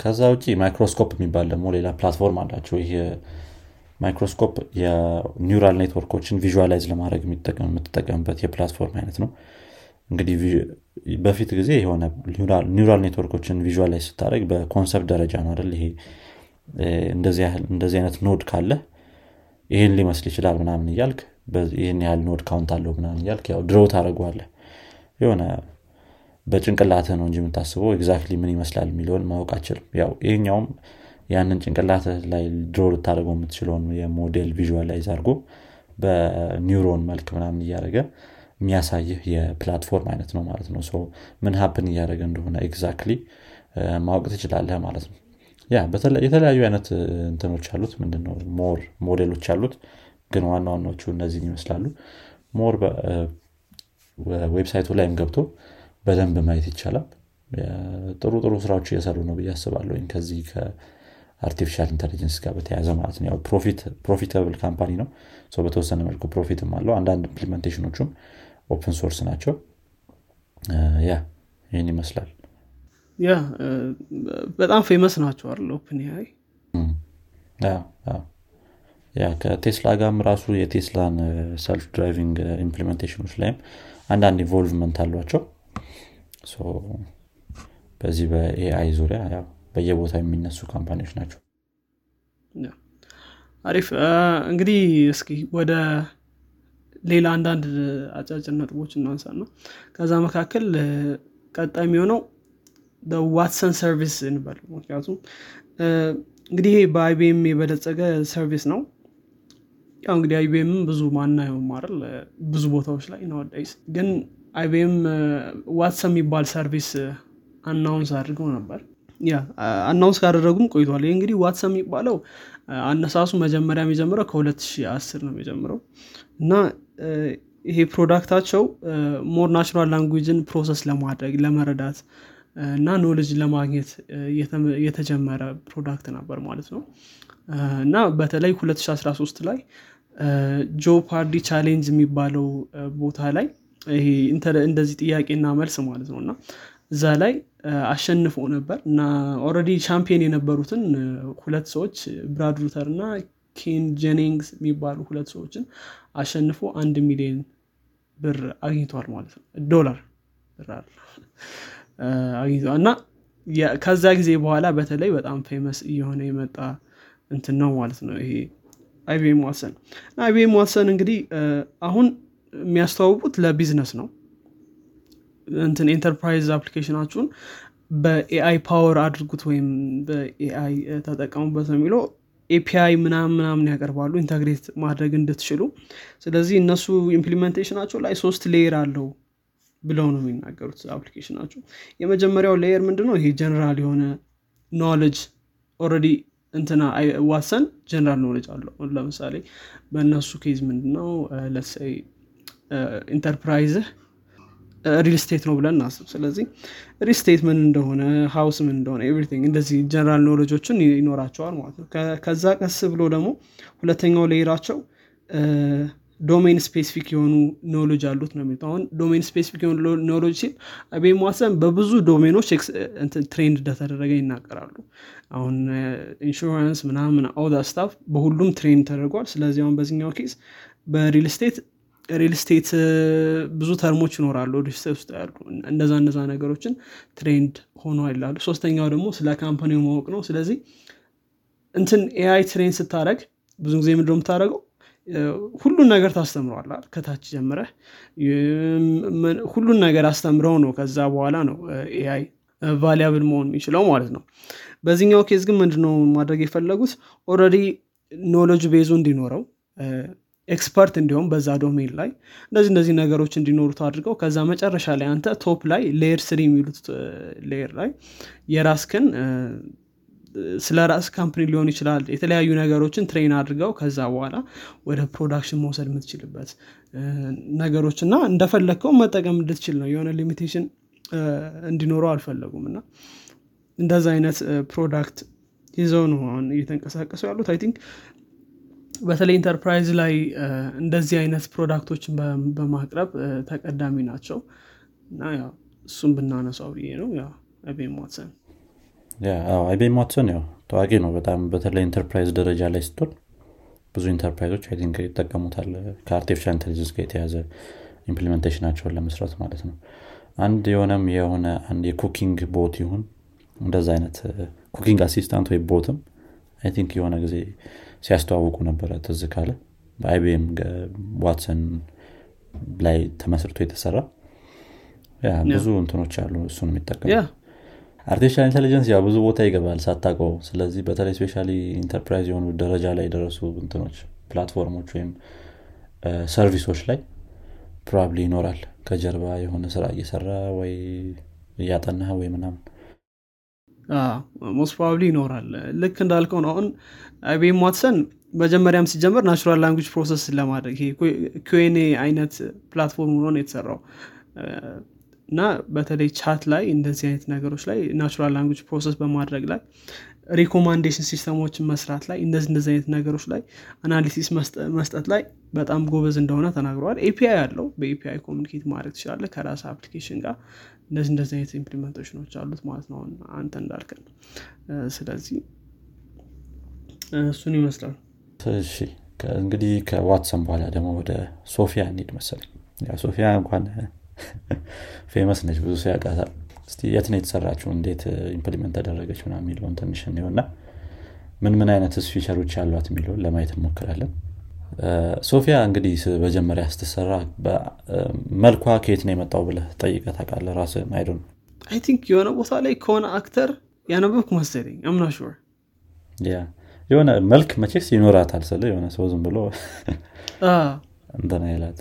ከዛ ውጭ ማይክሮስኮፕ የሚባል ደግሞ ሌላ platform አላቸው። ይህ Microscope የ neural network ኦችን visualize ለማድረግ የምትጠቀምበት የ platform አይነት ነው። እንግዲህ በፊት ጊዜ የሆነ neural network ኦችን visualize ስታደርግ በ concept ደረጃ ነው አይደል? ይሄ እንደዚህ አይነት node ካለ ይህን ሊመስል ይችላል ምናምን እያልክ ይህን ያህል node count አለው ምናምን እያልክ ያው ድሮ ታደርጋለህ የሆነ በጭንቅላትህ ነው እንጂ የምታስበው exactly ምን ይመስላል የሚለውን ማወቅ አትችልም ያው ይህኛውም ያንን ጭንቅላትህ ላይ ድሮ ልታደርገው የምትችለውን የ model visualize አድርጎ በኒውሮን መልክ ምናምን እያደረገ የሚያሳይህ የ platform አይነት ነው ማለት ነው። ምን happen እያደረገ እንደሆነ exactly ማወቅ ትችላለህ ማለት ነው። ያ የተለያዩ አይነት እንትኖች አሉት። ምንድነው? more model ኦች አሉት። ግን ዋና ዋናዎቹ እነዚህን ይመስላሉ። more website ኡ ላይም ገብቶ በደንብ ማየት ይቻላል። ጥሩ ጥሩ ስራዎች እየሰሩ ነው ብዬ አስባለሁ ከዚህ ከ artificial intelligence ጋር በተያያዘ ማለት ነው። profitable company ነው። በተወሰነ መልኩ profit ም አለው። አንዳንድ implementation ኦቹም open source ናቸው። yeah ይህን ይመስላል። yeah በጣም famous ናቸው አለ OpenAI yeah ከቴስላ ጋርም ራሱ የቴስላን self driving implementation ኦች ላይም አንዳንድ involvement አሏቸው። በዚህ በ AI ዙሪያ ያው በየቦታው የሚነሱ company ዎች ናቸው። አሪፍ። እንግዲህ እስኪ ወደ ሌላ አንዳንድ አጫጭር ነጥቦች እናንሳና ከዛ መካከል ቀጣይ የሚሆነው Watson service እንበል ምክንያቱም እንግዲህ ይሄ የበለጸገ service ነው። ያው እንግዲህ IBM ብዙ ማናየውም አይደል? ብዙ ቦታዎች ላይ nowadays ግን IBM Watson የሚባል service announce አድርገው ነበር yeah announce ካደረጉም ቆይቷል ይህ እንግዲህ Watson የሚባለው አነሳሱ መጀመሪያ የሚጀምረው ከ2010 ነው የሚጀምረው። እና ይሄ product ኣቸው more natural language ን process ለማድረግ ለመረዳት እና knowledge ለማግኘት የተጀመረ product ነበር ማለት ነው። እና በተለይ 2013 ላይ Jeopardy challenge የሚባለው ቦታ ላይ ይሄ እንደዚህ ጥያቄና መልስ ማለት ነው። እና እዛ ላይ አሸንፎ ነበር እና already champion የነበሩትን ሁለት ሰዎች ብራድ ሩተር እና ኬን ጄኒንግስ የሚባሉ ሁለት ሰዎችን አሸንፎ አንድ ሚሊዮን ብር አግኝቷል ማለት ነው። ዶላር አግኝቷል እና ከዛ ጊዜ በኋላ በተለይ በጣም famous እየሆነ የመጣ እንትን ነው ማለት ነው ይሄ IBM Watson IBM Watson እንግዲህ አሁን የሚያስተዋውቁት ለቢዝነስ ነው እንትን enterprise application ኣችሁን በ AI power አድርጉት ወይም በ AI ተጠቀሙበት ነው የሚለው። API ምናምን ምናምን ያቀርባሉ integrate ማድረግ እንድትችሉ። ስለዚህ እነሱ implementation ኣቸው ላይ ሶስት layer አለው ብለው ነው የሚናገሩት application ኣቸው የመጀመሪያው layer ምንድነው? ይሄ ጀነራል የሆነ knowledge already እንትና Watson general knowledge አለው። ለምሳሌ በእነሱ case ምንድነው? let's say enterprise ህ real estate ነው ብለን እናስብ። ስለዚህ real estate ምን እንደሆነ house ምን እንደሆነ everything እንደዚህ general knowledge ኦችን ይኖራቸዋል ማለት ነው። ከዛ ቀስ ብሎ ደግሞ ሁለተኛው layer ኣቸው domain specific የሆኑ knowledge አሉት ነው የሚሉት። አሁን domain specific የሆኑ knowledge ሲል Watson በብዙ domain ኦች trained እንደተደረገ ይናገራሉ። አሁን ኢንሹራንስ ምናምን other stuff በሁሉም trained ተደርጓል። ስለዚህ አሁን በዚኛው case በ real estate real estate ብዙ term ኦች ይኖራሉ real ውስጥ ያሉ እንደዛ እንደዛ ነገሮችን trained ሆኖ ይላሉ። ሶስተኛው ደግሞ ስለ company ው ማወቅ ነው። ስለዚህ እንትን AI train ስታደርግ ብዙ ጊዜ ምንድ የምታደርገው ሁሉን ነገር ታስተምረዋል ከታች ጀምረህ ሁሉን ነገር አስተምረው ነው ከዛ በኋላ ነው AI valuable መሆን የሚችለው ማለት ነው። በዚህኛው case ግን ምንድነው ማድረግ የፈለጉት? already knowledge base ኡ እንዲኖረው expert እንዲሁም በዛ domain ላይ እንደዚህ እንደዚህ ነገሮች እንዲኖሩት አድርገው ከዛ መጨረሻ ላይ አንተ top ላይ layer three የሚሉት layer ላይ የራስህን ስለ ራስህ company ሊሆን ይችላል የተለያዩ ነገሮችን train አድርገው ከዛ በኋላ ወደ production መውሰድ የምትችልበት ነገሮች እና እንደፈለግከው መጠቀም እንድትችል ነው። የሆነ limitation እንዲኖረው አልፈለጉም። እና እንደዛ አይነት product ይዘው ነው አሁን እየተንቀሳቀሱ ያሉት። I think በተለይ ኢንተርፕራይዝ ላይ እንደዚህ አይነት product ኦችን በማቅረብ ተቀዳሚ ናቸው። እና እሱም ብናነሳው ብዬ ነው። IBM Watson IBM Watson ያው ታዋቂ ነው። በጣም በተለይ ኢንተርፕራይዝ ደረጃ ላይ ስትሆን ብዙ ኢንተርፕራይዞች አይ ይጠቀሙታል። ከ artificial intelligence ጋር የተያዘ implementation ኣቸውን ለመስራት ማለት ነው። አንድ የሆነም የሆነ አንድ የ cooking bot ይሁን እንደዛ አይነት cooking assistant ወይ bot ም አይ የሆነ ጊዜ ሲያስተዋውቁ ነበረ ትዝ ካለ። በ IBM Watson ላይ ተመስርቶ የተሰራ ብዙ እንትኖች አሉ እሱን የሚጠቀሙ artificial intelligence ያው ብዙ ቦታ ይገባል ሳታቀው ስለዚህ በተለይ especially enterprise የሆኑ ደረጃ ላይ የደረሱ እንትኖች platform ኦች ወይም service ኦች ላይ probably ይኖራል። ከጀርባ የሆነ ስራ እየሰራ ወይ እያጠና ወይ ምናምን Most probably ይኖራል። ልክ እንዳልከው ነው። አሁን IBM Watson መጀመሪያም ሲጀመር natural language process ለማድረግ kind of አይነት platform ሆኖ ነው የተሰራው። እና በተለይ chat ላይ እንደዚህ አይነት ነገሮች ላይ natural language process በማድረግ ላይ recommendation system ኦችን መስራት ላይ እንደዚህ እንደዚህ አይነት ነገሮች ላይ analysis መስጠት ላይ በጣም ጎበዝ እንደሆነ ተናግረዋል። API አለው። በ API communicate ማድረግ ትችላለህ ከራስህ application ጋር እንደዚህ እንደዚህ አይነት implementation ኦች አሉት ማለት ነው አንተ እንዳልከን ስለዚህ እሱን ይመስላል። እሺ እንግዲህ ከ Watson በኋላ ደግሞ ወደ ሶፊያ እንሂድ መሰለኝ። ሶፊያ እንኳን (laughs) famous ነች ብዙ ሰው ያውቃታል። እስቲ የት ነው የተሰራችው? እንዴት implement ተደረገች? ምናምን የሚለውን ትንሽ እና ምን ምን አይነት feature ኦች ያሏት የሚለውን ለማየት እንሞክራለን ሶፊያ እንግዲህ መጀመሪያ ስትሰራ መልኳ ከየት ነው የመጣው ብለ ጠይቀ ታቃለ ራስ አይዶ አይ ቲንክ የሆነ ቦታ ላይ ከሆነ አክተር ያነበብኩ መሰለኝ። አምና ሹር የሆነ መልክ መቼስ ይኖራታል ስለ የሆነ ሰው ዝም ብሎ እንትና ይላት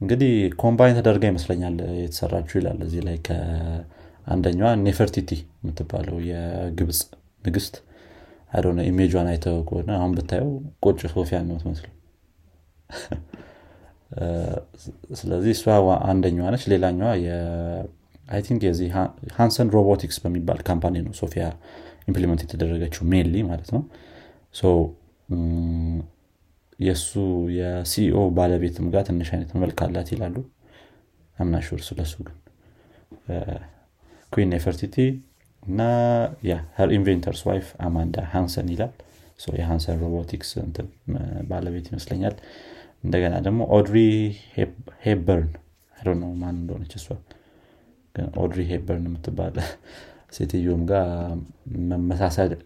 እንግዲህ ኮምባይን ተደርጋ ይመስለኛል የተሰራችው ይላል እዚህ ላይ ከአንደኛዋ ኔፈርቲቲ የምትባለው የግብፅ ንግስት አይዶነ ኢሜጇን አይተው ከሆነ አሁን ብታየው ቆጭ ሶፊያ ነው ትመስሉ (laughs) ስለዚህ እሷ አንደኛዋ ነች። ሌላኛዋ አይ ቲንክ የዚህ ሃንሰን ሮቦቲክስ በሚባል ካምፓኒ ነው ሶፊያ ኢምፕሊመንት የተደረገችው ሜንሊ ማለት ነው። የእሱ የሲኦ ባለቤትም ጋር ትንሽ አይነት መልክ ይላሉ። አምናሹር ስለሱ ግን Queen ኔፈርቲቲ እና her inventor's wife አማንዳ ሃንሰን ይላል። የ Hanson Robotics ባለቤት ይመስለኛል። እንደገና ደግሞ ኦድሪ ሄፕበርን ነው ማን እንደሆነች እሷ። ኦድሪ ሄፕበርን የምትባል ሴትዮም ጋር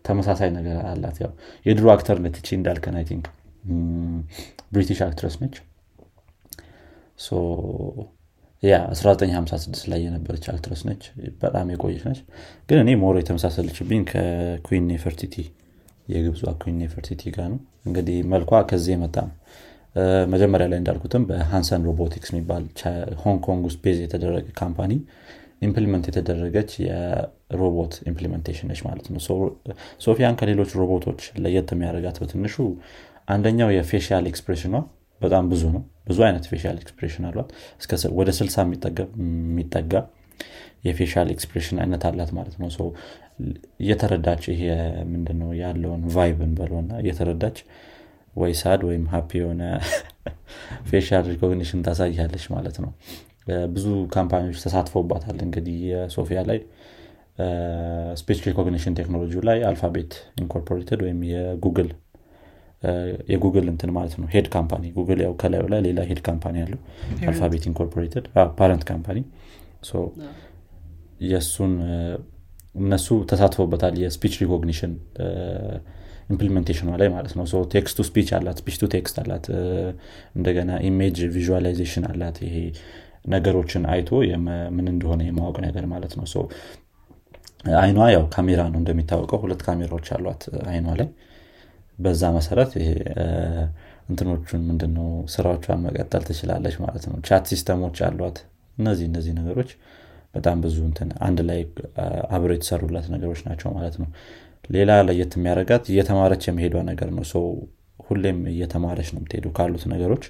ተመሳሳይ ነገር አላት። ያው የድሮ actor ነች እቺ እንዳልከን I think British actress ነች Yeah 1956 ላይ የነበረች actress ነች። በጣም የቆየች ነች። ግን እኔ more የተመሳሰለችብኝ ከ Queen ኔፈርቲቲ የግብጿ Queen ኔፈርቲቲ ጋር ነው። እንግዲህ መልኳ ከዚህ የመጣ ነው። መጀመሪያ ላይ እንዳልኩትም በ Hanson Robotics የሚባል ሆንግ ኮንግ ውስጥ base የተደረገ company implement የተደረገች የሮቦት implementation ነች ማለት ነው። ሶፊያን ከሌሎች ሮቦቶች ለየት የሚያደርጋት በትንሹ አንደኛው የ facial expression ኗ በጣም ብዙ ነው። ብዙ አይነት facial expression አሏት። ወደ ስልሳ የሚጠጋ የ facial expression አይነት አላት ማለት ነው። እየተረዳች ይሄ ምንድነው ያለውን vibe ኡን በለውና እየተረዳች ወይ sad ወይም happy የሆነ (laughs) facial recognition ታሳያለች ማለት ነው። ብዙ company ዎች ተሳትፎባታል። እንግዲህ የሶፊያ ላይ speech recognition ቴክኖሎጂ ላይ Alphabet Incorporated ወይም የ Google የ Google እንትን ማለት ነው። Head company Google ያው ከላዩ ላይ ሌላ head company አለው። Alphabet Incorporated parent company። የእሱን እነሱ ተሳትፎበታል የ speech recognition implementation ኗ ላይ ማለት ነው። Text to speech አላት speech to text አላት እንደገና image visualization አላት። ይሄ ነገሮችን አይቶ ምን እንደሆነ የማወቅ ነገር ማለት ነው። አይኗ ያው ካሜራ ነው እንደሚታወቀው። ሁለት ካሜራዎች አሏት አይኗ ላይ በዛ መሰረት እንትኖቹን ምንድነው ስራዎቿን መቀጠል ትችላለች ማለት ነው። Chat system ኦች አሏት። እነዚህ እነዚህ ነገሮች በጣም ብዙ እንትን አንድ ላይ አብረው የተሰሩላት ነገሮች ናቸው ማለት ነው። ሌላ ለየት የሚያደርጋት እየተማረች የመሄዷ ነገር ነው። ሰው ሁሌም እየተማረች ነው የምትሄዱ ካሉት ነገሮች።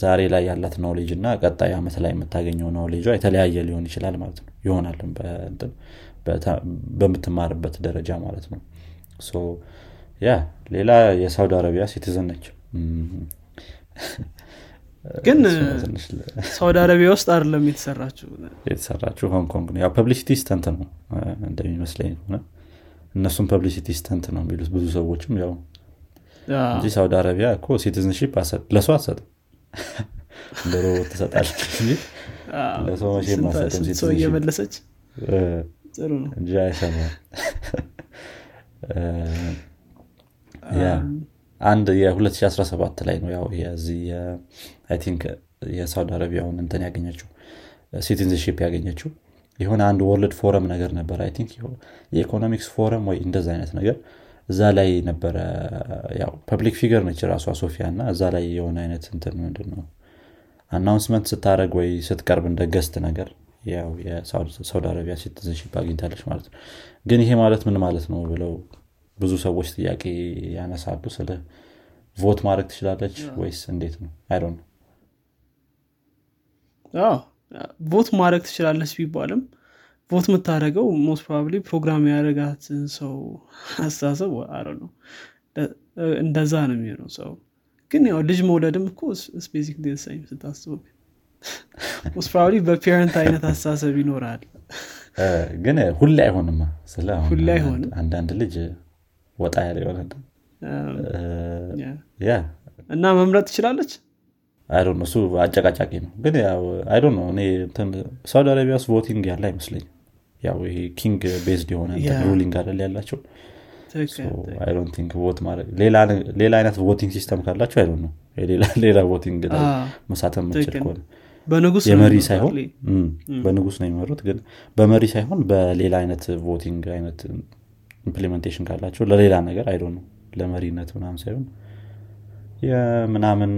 ዛሬ ላይ ያላት knowledge እና ቀጣይ ዓመት ላይ የምታገኘው ኖሌጇ የተለያየ ሊሆን ይችላል ማለት ነው። ይሆናል በምትማርበት ደረጃ ማለት ነው Yeah ሌላ የሳውዲ አረቢያ citizen ነች። (laughs) ግን (laughs) ሳውዲ አረቢያ ውስጥ አይደለም የተሰራችው የተሰራችው ሆንኮንግ ነው። ያው publicity stunt ነው እንደሚመስለኝ ሆነ እነሱም publicity stunt ነው የሚሉት ብዙ ሰዎችም ያው እንጂ ሳውዲ አረቢያ እኮ citizenship ለሰው አትሰጥም። (laughs) ሮቦት ትሰጣለች ለሰው መቼ ማሰጥም ሰው እየመለሰች? ጥሩ ነው። እንጂ አይሰማም አንድ የ2017 ላይ ነው ያው የዚህ ቲንክ የሳውዲ አረቢያውን እንትን ያገኘችው ሲቲዝንሽፕ ያገኘችው የሆነ አንድ ወርልድ ፎረም ነገር ነበር። አይ ቲንክ የኢኮኖሚክስ ፎረም ወይ እንደዛ አይነት ነገር እዛ ላይ ነበረ። ያው ፐብሊክ ፊገር ነች ራሷ ሶፊያ እና እዛ ላይ የሆነ አይነት እንትን ምንድን ነው announcement ስታደረግ ወይ ስትቀርብ እንደ guest ነገር ያው የሳውዲ አረቢያ citizenship አግኝታለች ማለት ነው ግን ይሄ ማለት ምን ማለት ነው ብለው ብዙ ሰዎች ጥያቄ ያነሳሉ? ስለ vote ማድረግ ትችላለች ወይስ እንዴት ነው? አይ ነው vote ማድረግ ትችላለች ቢባልም vote የምታደረገው most probably program ያደረጋትን ሰው አስተሳሰብ አረ ነው እንደዛ ነው የሚሆነው ሰው። ግን ያው ልጅ መውለድም እኮ ስፔሲክ ዴሳይም ስታስበው most probably በ parent አይነት አስተሳሰብ ይኖራል ግን ሁሌ አይሆንማ ስለ ሁሌ አይሆንም? አንዳንድ ልጅ ወጣ ያለ የሆነ ያ እና መምረጥ ትችላለች? አይዶ እሱ አጨቃጫቂ ነው። ግን አይዶ ነው እኔ ሳውዲ አረቢያ ውስጥ voting ያለ አይመስለኝ ያው ይሄ king based የሆነ ruling አደል ያላቸው? ሌላ አይነት voting system ካላቸው I doubt ነው ሌላ voting መሳተፍ መችል ከሆነ በንጉስ የመሪ ሳይሆን? በንጉስ ነው የሚመሩት። ግን በመሪ ሳይሆን በሌላ አይነት voting አይነት implementation ካላቸው ለሌላ ነገር አይዶ ነው። ለመሪነት ምናምን ሳይሆን የምናምን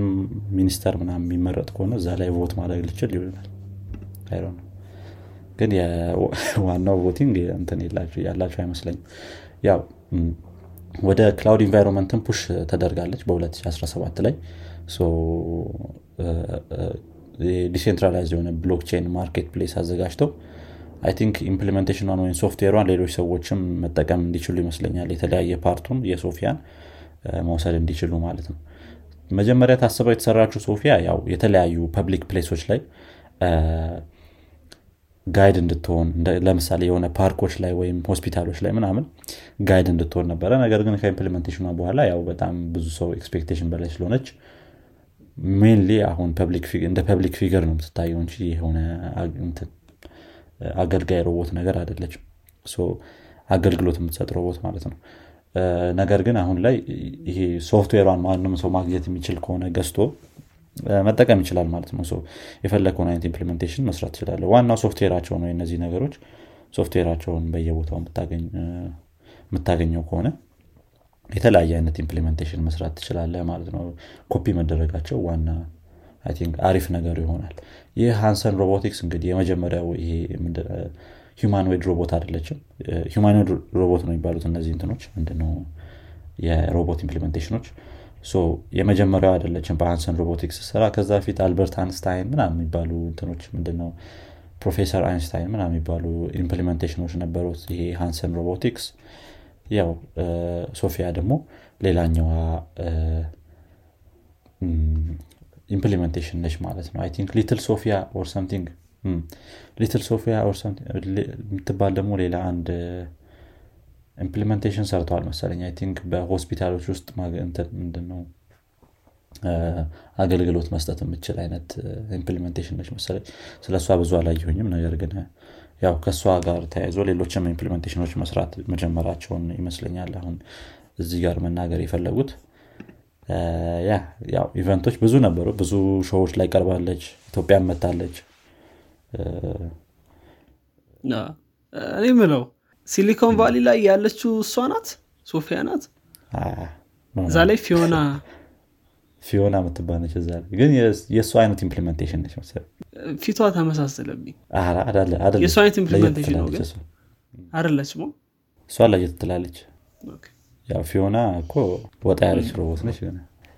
ሚኒስተር ምናምን የሚመረጥ ከሆነ እዛ ላይ vote ማድረግ ልችል ይሆናል። አይዶ ነው ግን ዋናው voting እንትን ያላቸው አይመስለኝም። ያው ወደ cloud environment ን push ተደርጋለች በ2017 ላይ decentralized የሆነ blockchain market place አዘጋጅተው I think implementation ኗን ወይም ሶፍትዌሯን ሌሎች ሰዎችም መጠቀም እንዲችሉ ይመስለኛል። የተለያየ part ኡን የሶፊያን መውሰድ እንዲችሉ ማለት ነው። መጀመሪያ ታስበው የተሰራችው ሶፊያ ያው የተለያዩ public place ኦች ላይ guide እንድትሆን ለምሳሌ የሆነ ፓርኮች ላይ ወይም ሆስፒታሎች ላይ ምናምን guide እንድትሆን ነበረ። ነገር ግን ከ implementation ኗ በኋላ ያው በጣም ብዙ ሰው expectation በላይ ስለሆነች mainly አሁን እንደ public figure ነው የምትታየው እንጂ የሆነ አገልጋይ ሮቦት ነገር አይደለችም። አገልግሎት የምትሰጥ ሮቦት ማለት ነው። ነገር ግን አሁን ላይ ይሄ ሶፍትዌሯን ማንም ሰው ማግኘት የሚችል ከሆነ ገዝቶ መጠቀም ይችላል ማለት ነው። የፈለግከውን አይነት implementation መስራት ትችላለህ ዋናው ሶፍትዌራቸው ነው የእነዚህ ነገሮች። ሶፍትዌራቸውን በየቦታው የምታገኘው ከሆነ የተለያየ አይነት implementation መስራት ትችላለህ ማለት ነው። ኮፒ መደረጋቸው ዋና አሪፍ ነገር ይሆናል። ይህ ሃንሰን ሮቦቲክስ እንግዲህ የመጀመሪያው ይሄ humanoid robot አይደለችም? humanoid robot ነው የሚባሉት እነዚህ እንትኖች ምንድነው የ robot implementation ኖች so የመጀመሪያው አይደለችም በሃንሰን ሮቦቲክስ ስራ ከዛ በፊት አልበርት አንስታይን ምናምን የሚባሉ እንትኖች ምንድነው ፕሮፌሰር አይንስታይን ምናምን የሚባሉ implementation ኖች ነበሩት። ይሄ ሃንሰን ሮቦቲክስ ያው ሶፊያ ደግሞ ሌላኛዋ implementation ነች ማለት ነው። I think Little ሶፊያ or something Little ሶፊያ የምትባል ደግሞ ሌላ አንድ implementation ሰርተዋል መሰለኝ። I think በሆስፒታሎች ውስጥ ምንድነው አገልግሎት መስጠት የምትችል አይነት implementation ነች መሰለኝ። ስለ እሷ ብዙ አላየሁኝም ነገር ግን ያው ከእሷ ጋር ተያይዞ ሌሎችም implementation ኖች መስራት መጀመራቸውን ይመስለኛል አሁን እዚህ ጋር መናገር የፈለጉት። ያው event ኦች ብዙ ነበሩ። ብዙ show ዎች ላይ ቀርባለች ኢትዮጵያ መጥታለች። እኔ ምለው ሲሊኮን ቫሊ ላይ ያለችው እሷ ናት? ሶፊያ ናት? እዛ ላይ ፊዮና ፊዮና የምትባለች እዛ ላይ። ግን የእሱ አይነት implementation ነች መሰለኝ። ፊቷ ተመሳሰለብኝ። የእሱ አይነት ለየት implementation ነው ትላለች ግን? እሷ። አደለች ሞ እሷ ለየት ትላለች። ያው ፊዮና እኮ ወጣ ያለች ሮቦት ነች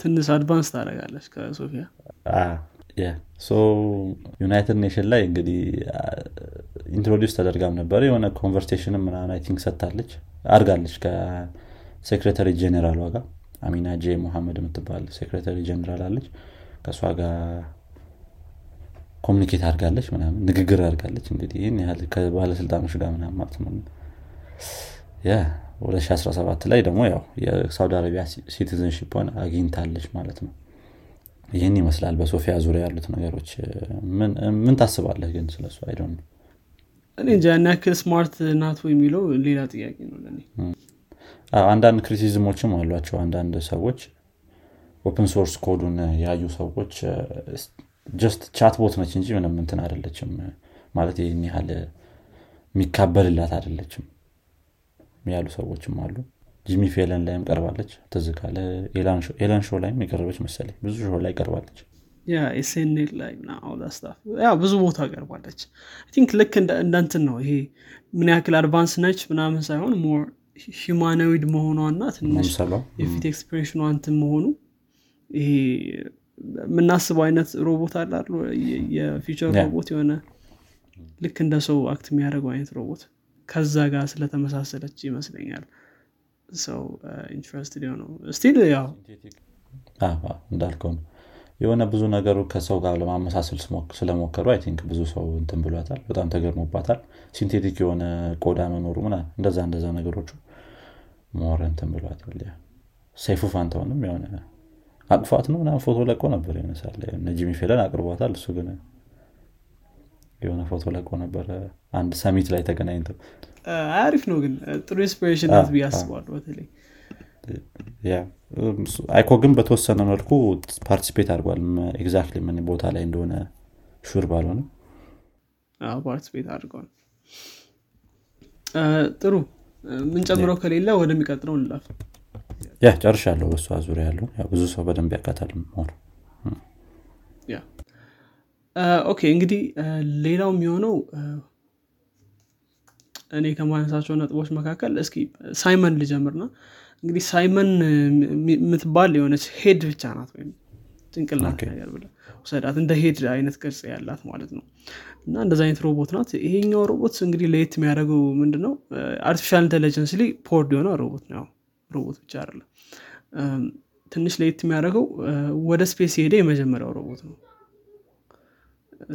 ትንሽ advance ታደረጋለች ከሶፊያ። ዩናይትድ ኔሽን ላይ እንግዲህ introduce ተደርጋም ነበር። የሆነ conversation ም ምናምን I think ሰጥታለች። አድርጋለች ከ secretary general ሏ ጋር አሚና ጄ ሙሐመድ የምትባል secretary general አለች። ከእሷ ጋር communicate አድርጋለች ምናምን ንግግር አድርጋለች። እንግዲህ ይህን ያህል ከባለስልጣኖች ጋር ምናምን ማለት ነው። yeah 2017 ላይ ደግሞ ያው የሳውዲ አረቢያ citizenship ን አግኝታለች ማለት ነው። ይህን ይመስላል በሶፊያ ዙሪያ ያሉት ነገሮች። ምን- ታስባለህ ግን ስለሱ? አይደ እኔ እንጃ ያክል smart ናት የሚለው ሌላ ጥያቄ ነው ለእኔ አንዳንድ criticism ኦችም አሏቸው። አንዳንድ ሰዎች open source code ኡን ያዩ ሰዎች just chatbot ነች እንጂ ምንም እንትን አይደለችም ማለት ይህን ያህል የሚካበድላት አይደለችም ያሉ ሰዎችም አሉ ጂሚ ፌለን ላይም ቀርባለች the Ellen show ላይም የቀረበች መሰለኝ ብዙ show ላይ ቀርባለች ኤስኤንኤል ብዙ ቦታ ቀርባለች think ልክ እንትን ነው ይሄ ምን ያክል advanced ነች ምናምን ሳይሆን more humanoid መሆኗና ትንሽ መምሰሏ? የፊት expression ኗ እንትን መሆኑ ይሄ የምናስበው አይነት ሮቦት አለ? የ- የ future robot የሆነ ልክ እንደ ሰው act የሚያደርገው አይነት ሮቦት ከዛ ጋር ስለተመሳሰለች ይመስለኛል። ሰው interested የሆነው still ያው አዎ፣ አዎ፣ እንዳልከው ነው። የሆነ ብዙ ነገሩ ከሰው ጋር ለማመሳሰል ስለሞከሩ I think ብዙ ሰው እንትን ብሏታል። በጣም ተገርሞባታል። synthetic የሆነ ቆዳ መኖሩ ምናምን እንደዛ እንደዛ ነገሮቹ more እንትን ብሏታል yeah። ሰይፉ ፋንታውንም የሆነ አቅፏት ነው ምናምን ፎቶ ለቆ ነበር የሆነ እነ ጂሚ ፌለን አቅርቧታል። እሱ ግን የሆነ ፎቶ ለቆ ነበረ አንድ summit ላይ ተገናኝተው አሪፍ ነው ግን። ጥሩ inspiration ናት ብዬ አስባለሁ በተለይ። ICOG ግን በተወሰነ መልኩ participate አድርጓል። exactly ምን ቦታ ላይ እንደሆነ sure ባልሆንም። participate አድርገዋል ጥሩ ምንጨምረው ከሌለ ወደሚቀጥለው እንለፍ። yeah ጨርሻለሁ በእሷ ዙሪያ ያለው። ብዙ ሰው በደንብ ያውቃታል more Okay እንግዲህ ሌላው የሚሆነው እኔ ከማነሳቸው ነጥቦች መካከል እስኪ CIMON ልጀምርና እንግዲህ CIMON የምትባል የሆነች head ብቻ ናት ወይም ጭንቅላት ነገር ብለህ ውሰዳት። እንደ head አይነት ቅርጽ ያላት ማለት ነው። እና እንደዚ አይነት ሮቦት ናት። ይሄኛው ሮቦት እንግዲህ ለየት የሚያደርገው ምንድነው? artificial intelligence ላይ powered የሆነ ሮቦት ነው። ሮቦት ብቻ አይደለም። ትንሽ ለየት የሚያደርገው ወደ space የሄደ የመጀመሪያው ሮቦት ነው።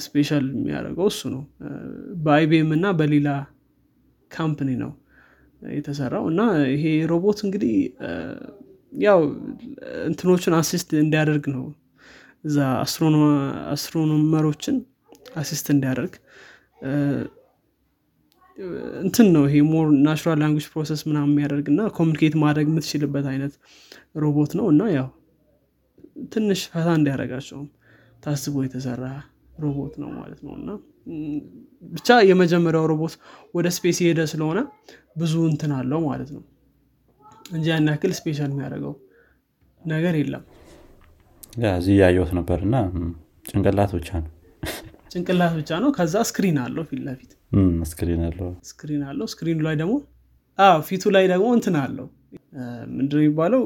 special የሚያደርገው እሱ ነው። በ IBM እና በሌላ company ነው የተሰራው። እና ይሄ ሮቦት እንግዲህ ያው እንትኖችን assist እንዲያደርግ ነው እዛ astronomer ኦችን assist እንዲያደርግ እንትን ነው ይሄ more natural language process ምናምን የሚያደርግ እና communicate ማድረግ የምትችልበት አይነት ሮቦት ነው። እና ያው ትንሽ ፈታ እንዲያደረጋቸውም ታስቦ የተሰራ ሮቦት ነው ማለት ነው። እና ብቻ የመጀመሪያው ሮቦት ወደ space የሄደ ስለሆነ ብዙ እንትን አለው ማለት ነው። እንጂ ያን ያክል special የሚያደርገው ነገር የለም እዚህ ያየሁት ነበር እና ጭንቅላት ብቻ ነው። ጭንቅላት ብቻ ነው። ከዛ screen አለው ፊት ለፊት። screen አለው። screen አለው። screen ኑ ላይ ደግሞ ፊቱ ላይ ደግሞ እንትን አለው። ምንድነው የሚባለው?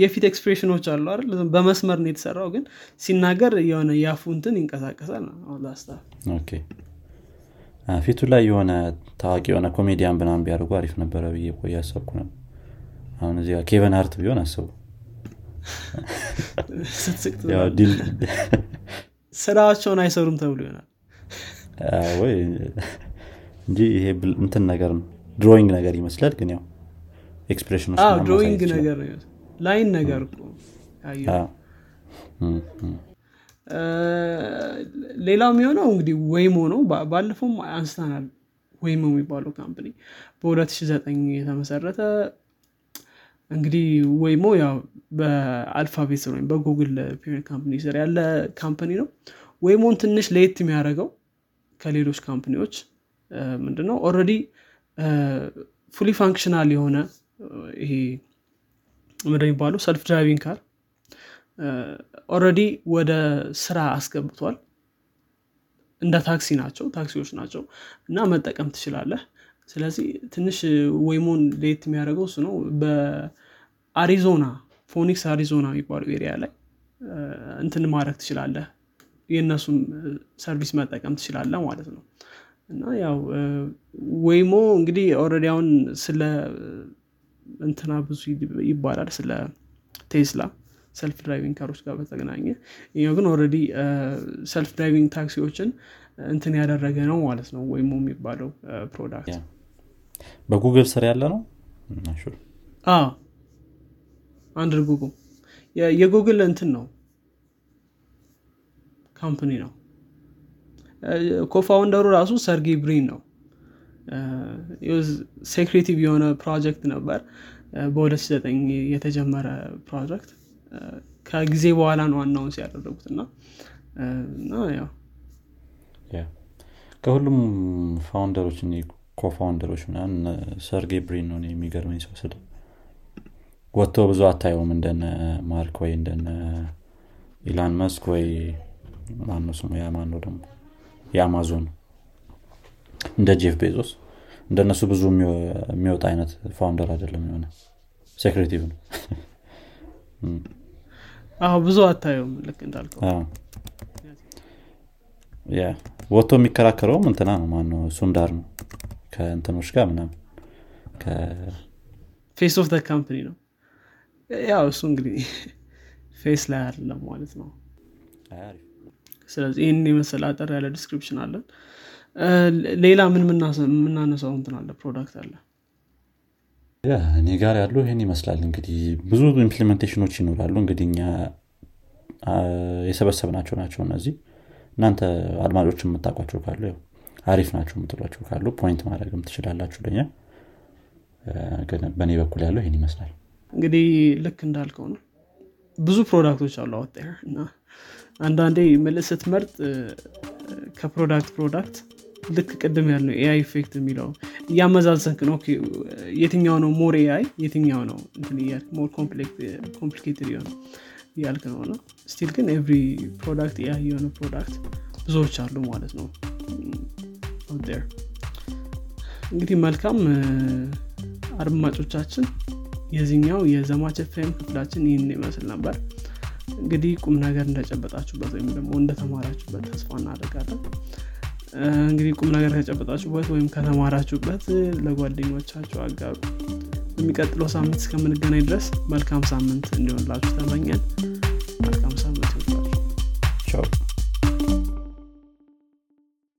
የፊት expression ኖች አሉ አይደል? በመስመር ነው የተሰራው ግን ሲናገር የሆነ የአፉ እንትን ይንቀሳቀሳል ላስታ ፊቱ ላይ የሆነ ታዋቂ የሆነ ኮሜዲያን ምናምን ቢያደርጉ አሪፍ ነበረ ብዬ ቆይ ያሰብኩ ነው። አሁን እዚ ኬቨን ሀርት ቢሆን አስቡ ስራቸውን አይሰሩም ተብሎ ይሆናል። ወይ እንጂ ይሄ እንትን ነገር ነው። drawing ነገር ይመስላል ግን ያው expression drawing ነገር line ነገር ሌላው የሚሆነው እንግዲህ Waymo ነው። ባለፈውም አንስተናል Waymo የሚባለው company በ2009 የተመሰረተ እንግዲህ Waymo ያው በ Alphabet ስር ወይም በጉግል parent company ስር ያለ company ነው። Waymo ን ትንሽ ለየት የሚያደርገው ከሌሎች company ዎች ምንድነው? already fully functional የሆነ ይሄ ምንድ የሚባለው? self driving car already ወደ ስራ አስገብቷል። እንደ ታክሲ ናቸው ታክሲዎች ናቸው እና መጠቀም ትችላለህ። ስለዚህ ትንሽ Waymo ን ለየት የሚያደርገው እሱ ነው። በአሪዞና ፎኒክስ አሪዞና የሚባለው area ላይ እንትን ማድረግ ትችላለህ። የእነሱም service መጠቀም ትችላለህ ማለት ነው። እና ያው Waymo እንግዲህ already አሁን ስለ እንትና ብዙ ይባላል ስለ Tesla self driving car ኦች ጋር በተገናኘ ይኛው ግን already self driving ታክሲዎችን እንትን ያደረገ ነው ማለት ነው Waymo የሚባለው product። በጉግል ስር ያለ ነው under Google የ Google እንትን ነው። company ነው። co-founder ኡ ራሱ ሰርጌ ብሪን ነው። secretive የሆነ ፕሮጀክት ነበር። በ2009 የተጀመረ ፕሮጀክት። ከጊዜ በኋላ ነው announce ያደረጉት እና ከሁሉም founder ኦች co-founder ኦች ምናምን ሰርጌ ብሪን ነው። የሚገርመኝ ሰው ስለ ወጥቶ ብዙ አታየውም እንደነ ማርክ ወይ እንደነ ኢላን መስክ ወይ ማነው ስሙ? ያ ማነው ደግሞ? የአማዞን እንደ ጄፍ ቤዞስ። እንደነሱ ብዙ የሚወጣ አይነት founder አይደለም የሆነ secretive ነው አሁ ብዙ አታየውም ልክ እንዳልከው። ወጥቶ የሚከራከረውም እንትና ነው ማነው? ሱንዳር ነው። ከእንትኖች ጋር ምናምን። face of company ነው ያው እሱ እንግዲህ face ላይ አይደለም ማለት ነው። ስለዚህ ይህን የመሰለ አጠር ያለ description አለን። ሌላ ምን የምናነሳው እንትን አለ? product አለ? እኔ ጋር ያሉ ይህን ይመስላል። እንግዲህ ብዙ implementation ኖች ይኖራሉ። እንግዲህ እኛ የሰበሰብናቸው ናቸው እነዚህ። እናንተ አድማጮች የምታውቋቸው ካሉ አሪፍ ናቸው የምትሏቸው ካሉ point ማድረግም ትችላላችሁ ለኛ። ግን በእኔ በኩል ያለው ይህን ይመስላል እንግዲህ ልክ እንዳልከው ነው። ብዙ product ኦች አሉ አወጣ እና አንዳንዴ ምልስ ስትመርጥ ከ product product ልክ ቅድም ያልነው AI effect የሚለው እያመዛዘንክ ነው። የትኛው ነው more AI የትኛው ነው more complicated የሆነ እያልክ ነው። ነው still ግን every product AI የሆነ product ብዙዎች አሉ ማለት ነው እንግዲህ መልካም አድማጮቻችን የዚህኛው የዘማች ኤፍሬም ክፍላችን ይህን ይመስል ነበር። እንግዲህ ቁም ነገር እንደጨበጣችሁበት ወይም ደግሞ እንደተማራችሁበት ተስፋ እናደርጋለን። እንግዲህ ቁም ነገር ከጨበጣችሁበት ወይም ከተማራችሁበት ለጓደኞቻችሁ አጋሩ። የሚቀጥለው ሳምንት እስከምንገናኝ ድረስ መልካም ሳምንት እንዲሆንላችሁ ተመኘን። መልካም ሳምንት ይወጣችሁ